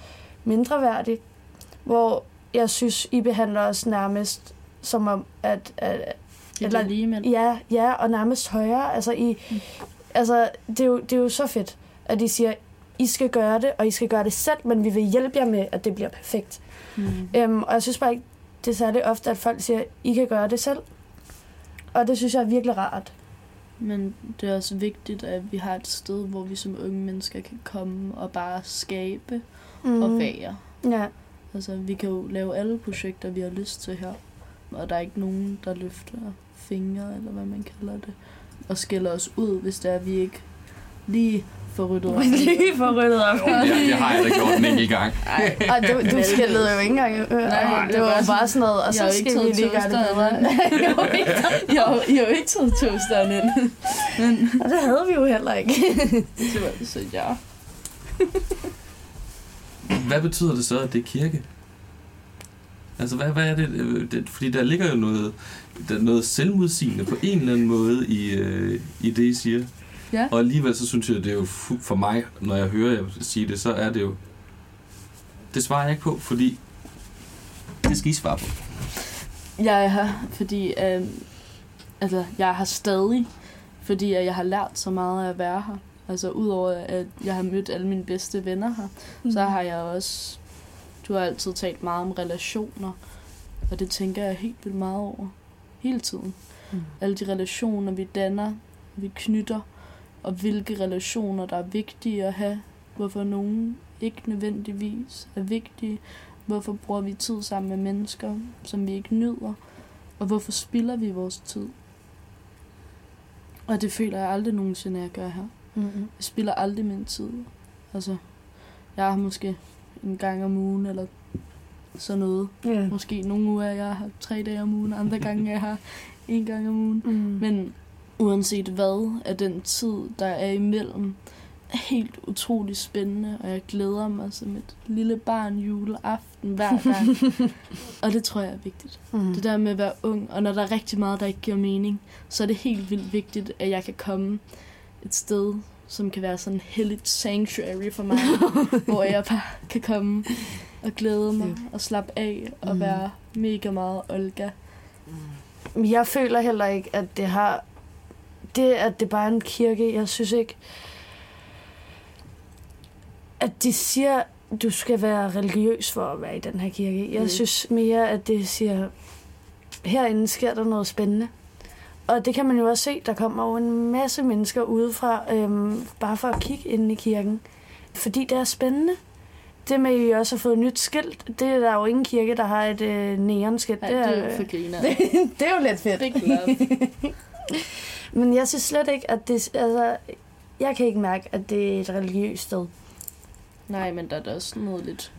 mindre værdigt. Hvor jeg synes, I behandler os nærmest som om, at, at eller- er lige mænd. ja, ja, og nærmest højere. Altså, I, Mm. altså det, er jo, det er jo så fedt, at I siger, I skal gøre det, og I skal gøre det selv, men vi vil hjælpe jer med, at det bliver perfekt. Mm. Øhm, og jeg synes bare ikke, det er særlig ofte, at folk siger, I kan gøre det selv. Og det synes jeg er virkelig rart. Men det er også vigtigt, at vi har et sted, hvor vi som unge mennesker kan komme og bare skabe mm. og være. Ja, Altså, vi kan jo lave alle projekter, vi har lyst til her. Og der er ikke nogen, der løfter fingre, eller hvad man kalder det, og skælder os ud, hvis er, at vi ikke lige får ryddet op. lige for ryddet op. Det, det har jeg da gjort en enkelt gang. Og du, du skældede jo ikke engang. Øh, Nej, det, det var var bare sådan noget, og så ikke skal vi lige gøre det bedre. ikke? jeg, har, jeg har jo ikke taget toasteren ind. Men Og det havde vi jo heller ikke. det var så ja. Hvad betyder det så, at det er kirke? Altså, hvad, hvad er det, øh, det? Fordi der ligger jo noget, der, noget selvmodsigende på en eller anden måde i, øh, i det, I siger. Ja. Og alligevel så synes jeg, det er jo fu- for mig, når jeg hører jer sige det, så er det jo... Det svarer jeg ikke på, fordi det skal I svare på. Jeg er her, fordi øh, altså, jeg her stadig, fordi at jeg har lært så meget af at være her. Altså udover at jeg har mødt alle mine bedste venner her, mm. så har jeg også... Du har altid talt meget om relationer, og det tænker jeg helt vildt meget over. Hele tiden. Mm. Alle de relationer, vi danner, vi knytter, og hvilke relationer, der er vigtige at have. Hvorfor nogen ikke nødvendigvis er vigtige. Hvorfor bruger vi tid sammen med mennesker, som vi ikke nyder? Og hvorfor spilder vi vores tid? Og det føler jeg aldrig nogensinde, jeg gør her. Mm-hmm. Jeg spilder aldrig min tid. Altså, jeg har måske en gang om ugen, eller sådan noget. Ja. Måske nogle uger, er jeg har tre dage om ugen, andre gange, jeg har en gang om ugen. Mm. Men uanset hvad, er den tid, der er imellem, helt utrolig spændende, og jeg glæder mig som et lille barn juleaften hver gang. og det tror jeg er vigtigt. Mm. Det der med at være ung, og når der er rigtig meget, der ikke giver mening, så er det helt vildt vigtigt, at jeg kan komme et sted, som kan være sådan en helligt sanctuary for mig, hvor jeg bare kan komme og glæde mig og slappe af og Mm. være mega meget Olga. Men Jeg føler heller ikke, at det har... Det, at det bare er en kirke, jeg synes ikke... At de siger, du skal være religiøs for at være i den her kirke. Jeg Mm. synes mere, at det siger, herinde sker der noget spændende. Og det kan man jo også se, der kommer jo en masse mennesker udefra, øhm, bare for at kigge ind i kirken. Fordi det er spændende. Det med, at I også har fået et nyt skilt, det er der jo ingen kirke, der har et øh, neonskilt. Nej, det er jo for griner. det, det er jo lidt fedt. Big love. Men jeg synes slet ikke, at det... Altså, jeg kan ikke mærke, at det er et religiøst sted. Nej, men der er da også noget lidt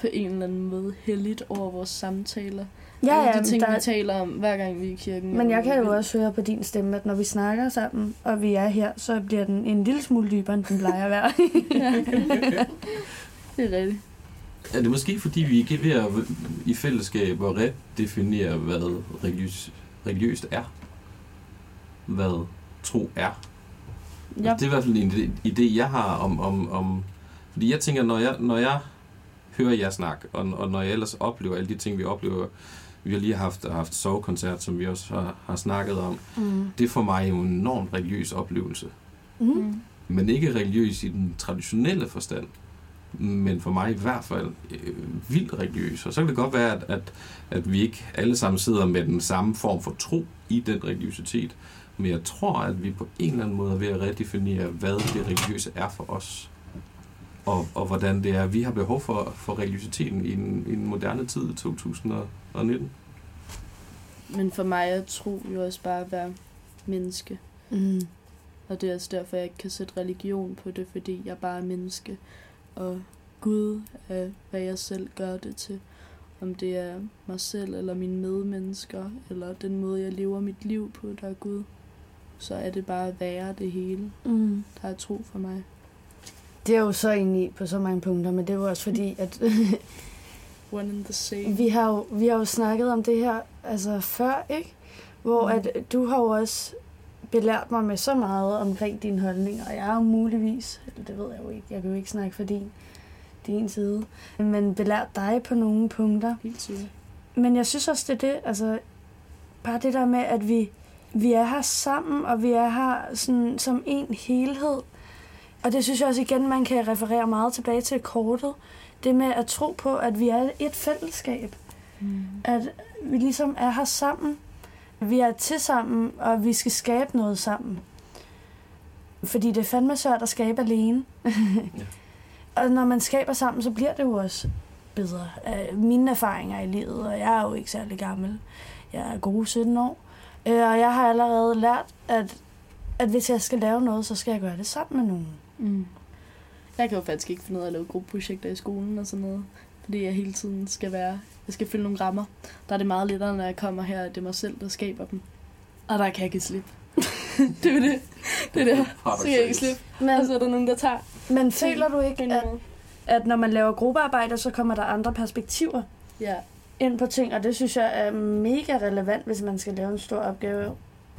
på en eller anden måde heldigt over vores samtaler. Ja, Alle ja, de ting, der, vi taler om, hver gang vi er i kirken. men jeg kan jo også høre på din stemme, at når vi snakker sammen, og vi er her, så bliver den en lille smule dybere, end den plejer at være. Det er rigtigt. Er det måske fordi, vi ikke er ved at i fællesskab at redefinere, hvad religiøs, religiøst er? Hvad tro er? Ja. Det er i hvert fald en idé- jeg har om... om, om fordi jeg tænker, når jeg, når jeg hører jer snak, og, og når jeg ellers oplever alle de ting, vi oplever, vi har lige haft, haft sovekoncert, som vi også har, har snakket om, Mm. det er for mig jo en enormt religiøs oplevelse. Mm. Mm. Men ikke religiøs i den traditionelle forstand. Men for mig i hvert fald øh, vildt religiøs. Og så kan det godt være, at, at, at vi ikke alle sammen sidder med den samme form for tro i den religiøsitet. Men jeg tror, at vi på en eller anden måde er ved at redefinere, hvad det religiøse er for os. Og, og hvordan det er, vi har behov for, for religiøsiteten i en, i en moderne tid i 2019. Men for mig er tro jo også bare at være menneske. Mm. Og det er også derfor, jeg ikke kan sætte religion på det, fordi jeg bare er menneske. Og Gud er, hvad jeg selv gør det til. Om det er mig selv, eller mine medmennesker, eller den måde, jeg lever mit liv på, der er Gud. Så er det bare at være det hele, Mm. der er tro for mig. Det er jo så enig på så mange punkter, men det er jo også fordi, at One and the same. vi har, jo, vi har jo snakket om det her altså før, ikke? Hvor Mm. at du har jo også belært mig med så meget omkring dine holdninger, og jeg er jo muligvis, eller det ved jeg jo ikke, jeg kan jo ikke snakke for din, din side, men belært dig på nogle punkter. Helt sikkert. Men jeg synes også, det er det, altså bare det der med, at vi, vi er her sammen, og vi er her sådan, som en helhed. Og det synes jeg også igen, man kan referere meget tilbage til kortet. Det med at tro på, at vi er et fællesskab. Mm. At vi ligesom er her sammen. Vi er til sammen, og vi skal skabe noget sammen. Fordi det er fandme svært at skabe alene. Og når man skaber sammen, så bliver det jo også bedre. Øh, Mine erfaringer i livet, og jeg er jo ikke særlig gammel. Jeg er gode 17 år. Øh, Og jeg har allerede lært, at, at hvis jeg skal lave noget, så skal jeg gøre det sammen med nogen. Mm. Jeg kan jo faktisk ikke finde ud af at lave gruppeprojekter i skolen og sådan noget. Fordi jeg hele tiden skal være... Jeg skal følge nogle rammer. Der er det meget lettere, når jeg kommer her, at det er mig selv, der skaber dem. Og der kan jeg ikke slip. det er jo det. Det er det. Så kan jeg ikke slippe. Men, Og så er der nogen, der tager men føler du ikke, at, at når man laver gruppearbejde, så kommer der andre perspektiver Ja ind på ting, og det synes jeg er mega relevant, hvis man skal lave en stor opgave.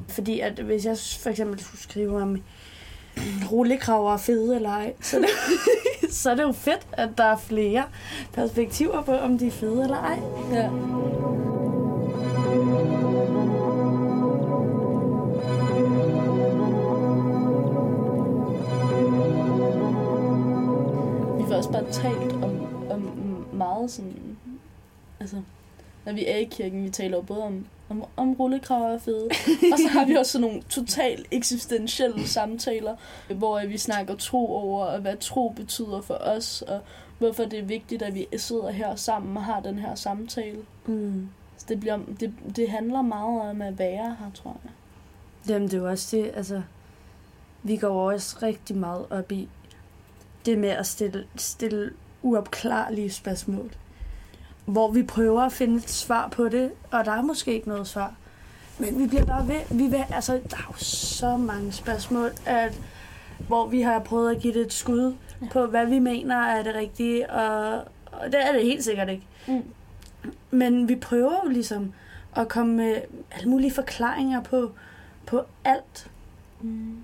Fordi at hvis jeg for eksempel skulle skrive om rullekraver er fede eller ej, så er, det, så er det jo fedt, at der er flere perspektiver på, om de er fede eller ej. ja. Vi var også bare talt om, om meget sådan... Altså, når vi er i kirken, vi taler jo både om, om, om rullekraver er fede, og så har vi også sådan nogle totalt eksistentielle samtaler, hvor vi snakker tro over, og hvad tro betyder for os, og hvorfor det er vigtigt, at vi sidder her sammen og har den her samtale. Mm. Så det, bliver, det, det handler meget om at være her, tror jeg. Jamen, det er jo også det, altså, vi går også rigtig meget op i det med at stille, stille uopklarlige spørgsmål. Hvor vi prøver at finde et svar på det, og der er måske ikke noget svar. Men vi bliver bare ved. Vi vil, altså, der er jo så mange spørgsmål, at, hvor vi har prøvet at give det et skud Ja. på, hvad vi mener er det rigtige, og, og det er det helt sikkert ikke. Mm. Men vi prøver jo ligesom at komme med alle mulige forklaringer på, på alt. Mm.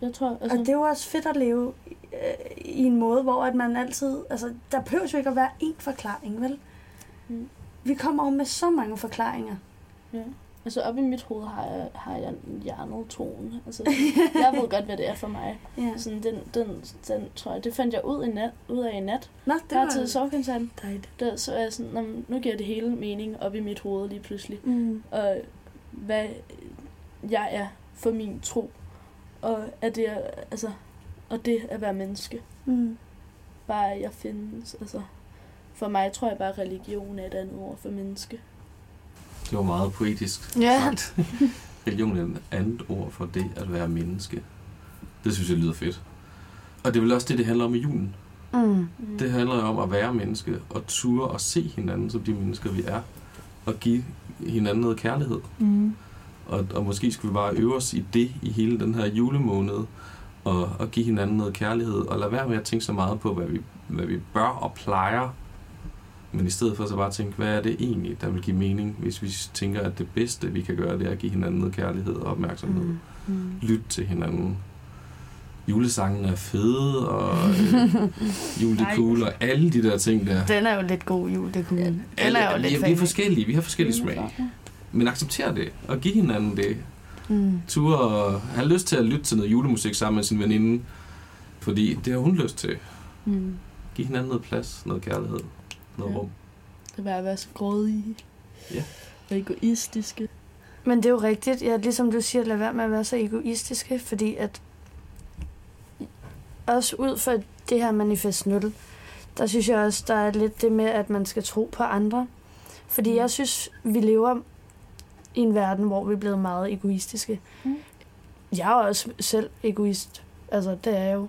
Jeg tror, Altså. altså... Og det er jo også fedt at leve øh, i en måde, hvor at man altid... Altså, der behøver jo ikke at være én forklaring, vel? Mm. Vi kommer jo med så mange forklaringer. Ja. Altså op i mit hoved har jeg, har jeg hjernet troen. Altså, jeg ved godt, hvad det er for mig. Ja. Sådan, den, den, den, tror jeg, det fandt jeg ud, i nat, ud af i nat. Nå, det Der var til sovekoncerten. Der, så er jeg sådan, "Nå, men nu giver det hele mening op i mit hoved lige pludselig. Mm. Og hvad jeg er for min tro. Og at det er, altså, og det at være menneske. Mm. Bare at jeg findes. Altså, for mig tror jeg bare, at religion er et andet ord for menneske. Det var meget poetisk Ja. sagt. Religion er et andet ord for det at være menneske. Det synes jeg lyder fedt. Og det er vel også det, det handler om i julen. Mm. Det handler jo om at være menneske, og ture og se hinanden som de mennesker, vi er. Og give hinanden noget kærlighed. Mm. Og, og måske skulle vi bare øve os i det i hele den her julemåned. Og, og give hinanden noget kærlighed. Og lade være med at tænke så meget på, hvad vi, hvad vi bør og plejer. Men i stedet for så bare tænke, hvad er det egentlig, der vil give mening, hvis vi tænker, at det bedste, vi kan gøre, det er at give hinanden noget kærlighed og opmærksomhed. Mm. Mm. Lyt til hinanden. Julesangen er fede, og øh, jul det er cool, og alle de der ting der. Den er jo lidt god jul, det kunne Ja, Den Alle, er jo vi, lidt vi er fan. forskellige, vi har forskellige smag. Men accepter det, og giv hinanden det. Mm. Ture og have lyst til at lytte til noget julemusik sammen med sin veninde. Fordi det har hun lyst til. Mm. Giv hinanden noget plads, noget kærlighed, noget Ja. rum. Det er at være så grådige. Ja. Og egoistiske. Men det er jo rigtigt, ja, ligesom du siger, lad være med at være så egoistiske, fordi at også ud fra det her manifest 0, der synes jeg også, der er lidt det med, at man skal tro på andre. Fordi Mm. jeg synes, vi lever i en verden, hvor vi er blevet meget egoistiske. Mm. Jeg er også selv egoist. Altså, det er jeg jo.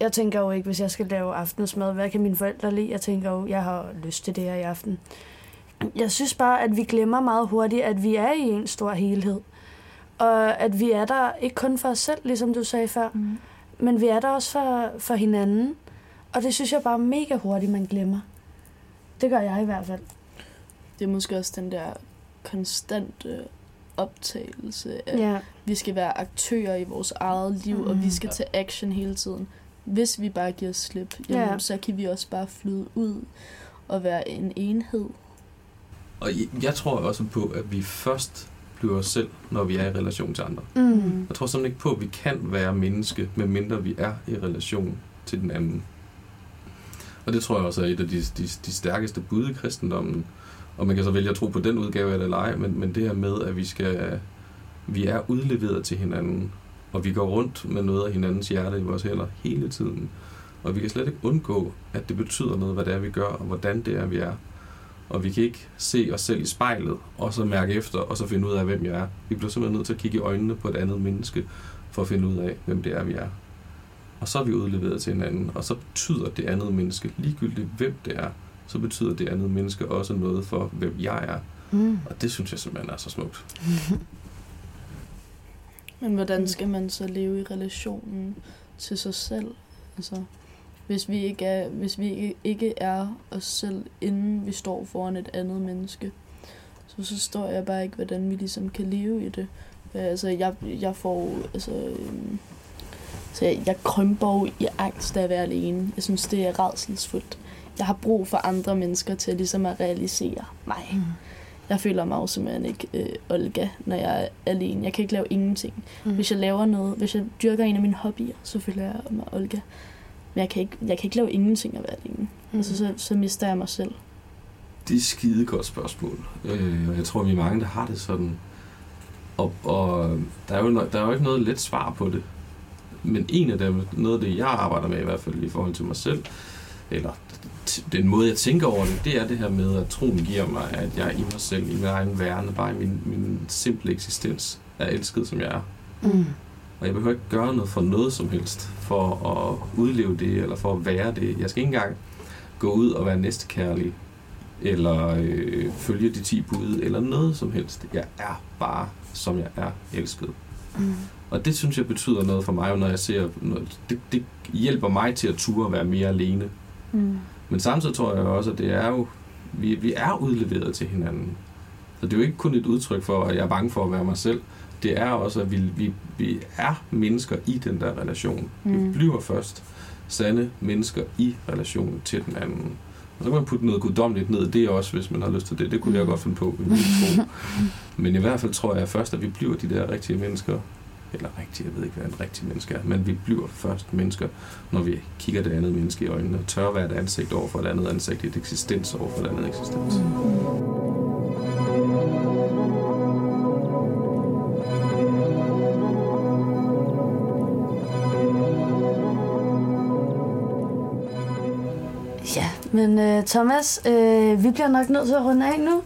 Jeg tænker jo ikke, hvis jeg skal lave aftensmad, hvad kan mine forældre lide? Jeg tænker jo, jeg har lyst til det her i aften. Jeg synes bare, at vi glemmer meget hurtigt, at vi er i en stor helhed. Og at vi er der ikke kun for os selv, ligesom du sagde før, Mm. men vi er der også for, for hinanden. Og det synes jeg bare mega hurtigt, man glemmer. Det gør jeg i hvert fald. Det er måske også den der konstante optagelse af, Ja. vi skal være aktører i vores eget liv, mm. og vi Mm. skal tage action hele tiden. Hvis vi bare giver slip, jamen, Ja. så kan vi også bare flyde ud og være en enhed. Og jeg- tror også på, at vi først bliver os selv, når vi er i relation til andre. Mm. Jeg tror simpelthen ikke på, at vi kan være menneske, medmindre vi er i relation til den anden. Og det tror jeg også er et af de, de, de stærkeste bud i kristendommen. Og man kan så vælge at tro på den udgave af det eller ej, men, men det her med, at vi skal vi er udleveret til hinanden, og vi går rundt med noget af hinandens hjerte i vores hænder hele tiden. Og vi kan slet ikke undgå, at det betyder noget, hvad det er, vi gør, og hvordan det er, vi er. Og vi kan ikke se os selv i spejlet, og så mærke efter, og så finde ud af, hvem jeg er. Vi bliver simpelthen nødt til at kigge i øjnene på et andet menneske, for at finde ud af, hvem det er, vi er. Og så er vi udleveret til hinanden, og så betyder det andet menneske, ligegyldigt hvem det er, så betyder det andet menneske også noget for, hvem jeg er. Mm. Og det synes jeg simpelthen er så smukt. Men hvordan skal man så leve i relationen til sig selv? Altså, hvis vi ikke er, hvis vi ikke, er os selv, inden vi står foran et andet menneske, så forstår jeg bare ikke, hvordan vi ligesom kan leve i det. Øh, Altså, jeg, jeg får, altså, øhm, så jeg, jeg krymper jo i angst af at være alene. Jeg synes, det er redselsfuldt. Jeg har brug for andre mennesker til ligesom at realisere mig. Mm. Jeg føler mig jo simpelthen ikke øh, Olga, når jeg er alene. Jeg kan ikke lave ingenting. Mm. Hvis jeg laver noget, hvis jeg dyrker en af mine hobbyer, så føler jeg mig Olga. Men jeg kan ikke, jeg kan ikke lave ingenting at være alene. Mm. Altså, så, så mister jeg mig selv. Det er et skide godt spørgsmål. Øh, og jeg tror, vi er mange, der har det sådan. Og, og der, er jo, no- der er jo ikke noget let svar på det. Men en af dem, noget af det, jeg arbejder med i hvert fald i forhold til mig selv, eller den måde, jeg tænker over det, det er det her med, at troen giver mig, at jeg i mig selv, i min egen verden, bare i min, min simple eksistens, er elsket, som jeg er. Mm. Og jeg behøver ikke gøre noget for noget som helst, for at udleve det, eller for at være det. Jeg skal ikke engang gå ud og være næstekærlig, eller øh, følge de 10 bud, eller noget som helst. Jeg er bare, som jeg er elsket. Mm. Og det synes jeg betyder noget for mig, når jeg ser... Det, det hjælper mig til at ture at være mere alene. Mm. Men samtidig tror jeg også, at det er jo... Vi, vi er udleveret til hinanden. Så det er jo ikke kun et udtryk for, at jeg er bange for at være mig selv. Det er også, at vi, vi, vi er mennesker i den der relation. Mm. Vi bliver først sande mennesker i relation til den anden. Og så kan man putte noget guddommeligt ned i det også, hvis man har lyst til det. Det kunne jeg Mm. godt finde på, tro. Men i hvert fald tror jeg først, at vi bliver de der rigtige mennesker. Eller rigtige, jeg ved ikke, hvad en rigtig menneske er. Men vi bliver først mennesker, når vi kigger det andet menneske i øjnene. Og tør være et ansigt over for et andet ansigt. Et eksistens over for et andet eksistens. Ja, men øh, Thomas, øh, vi bliver nok nødt til at runde af nu.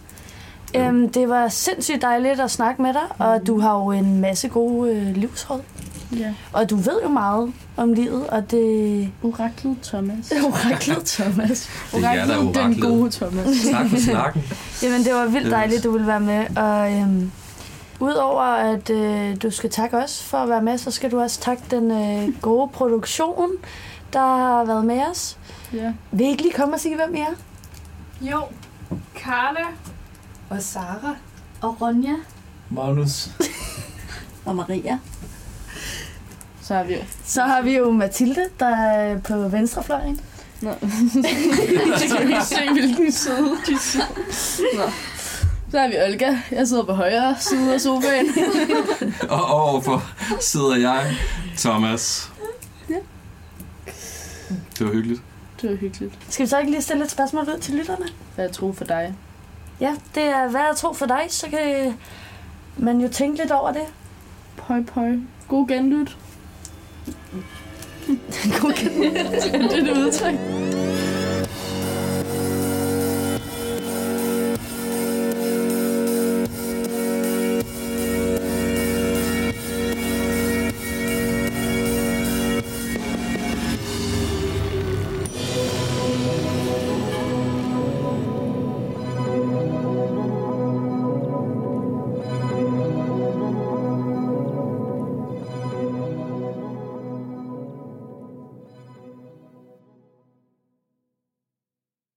Um, det var sindssygt dejligt at snakke med dig, og du har jo en masse gode uh, livsråd. Ja. Og du ved jo meget om livet, og det... Oraklet Thomas. Oraklet Thomas. Er der er den oraklet. gode Thomas. Tak for snakken. Jamen, det var vildt dejligt, du ville være med. Og øhm, udover at øh, du skal takke os for at være med, så skal du også takke den øh, gode produktion, der har været med os. ja. Vil I ikke lige komme og sige, hvem I er? Jo, Karla og Sara Og Ronja. Magnus. Og Maria. Så har vi jo. Så har vi jo Mathilde, der er på venstrefløjen. Nå. Så kan vi ikke se, hvilken side de sidder. Nå. Så har vi Olga. Jeg sidder på højre side af sofaen. Og overfor sidder jeg, Thomas. Ja. Det var hyggeligt. Det var hyggeligt. Skal vi så ikke lige stille et spørgsmål ud til lytterne? Hvad jeg tror for dig. Ja, det er hvad jeg tror for dig, så kan man jo tænke lidt over det. Pøj, pøj. God genlyt. God det er det udtryk.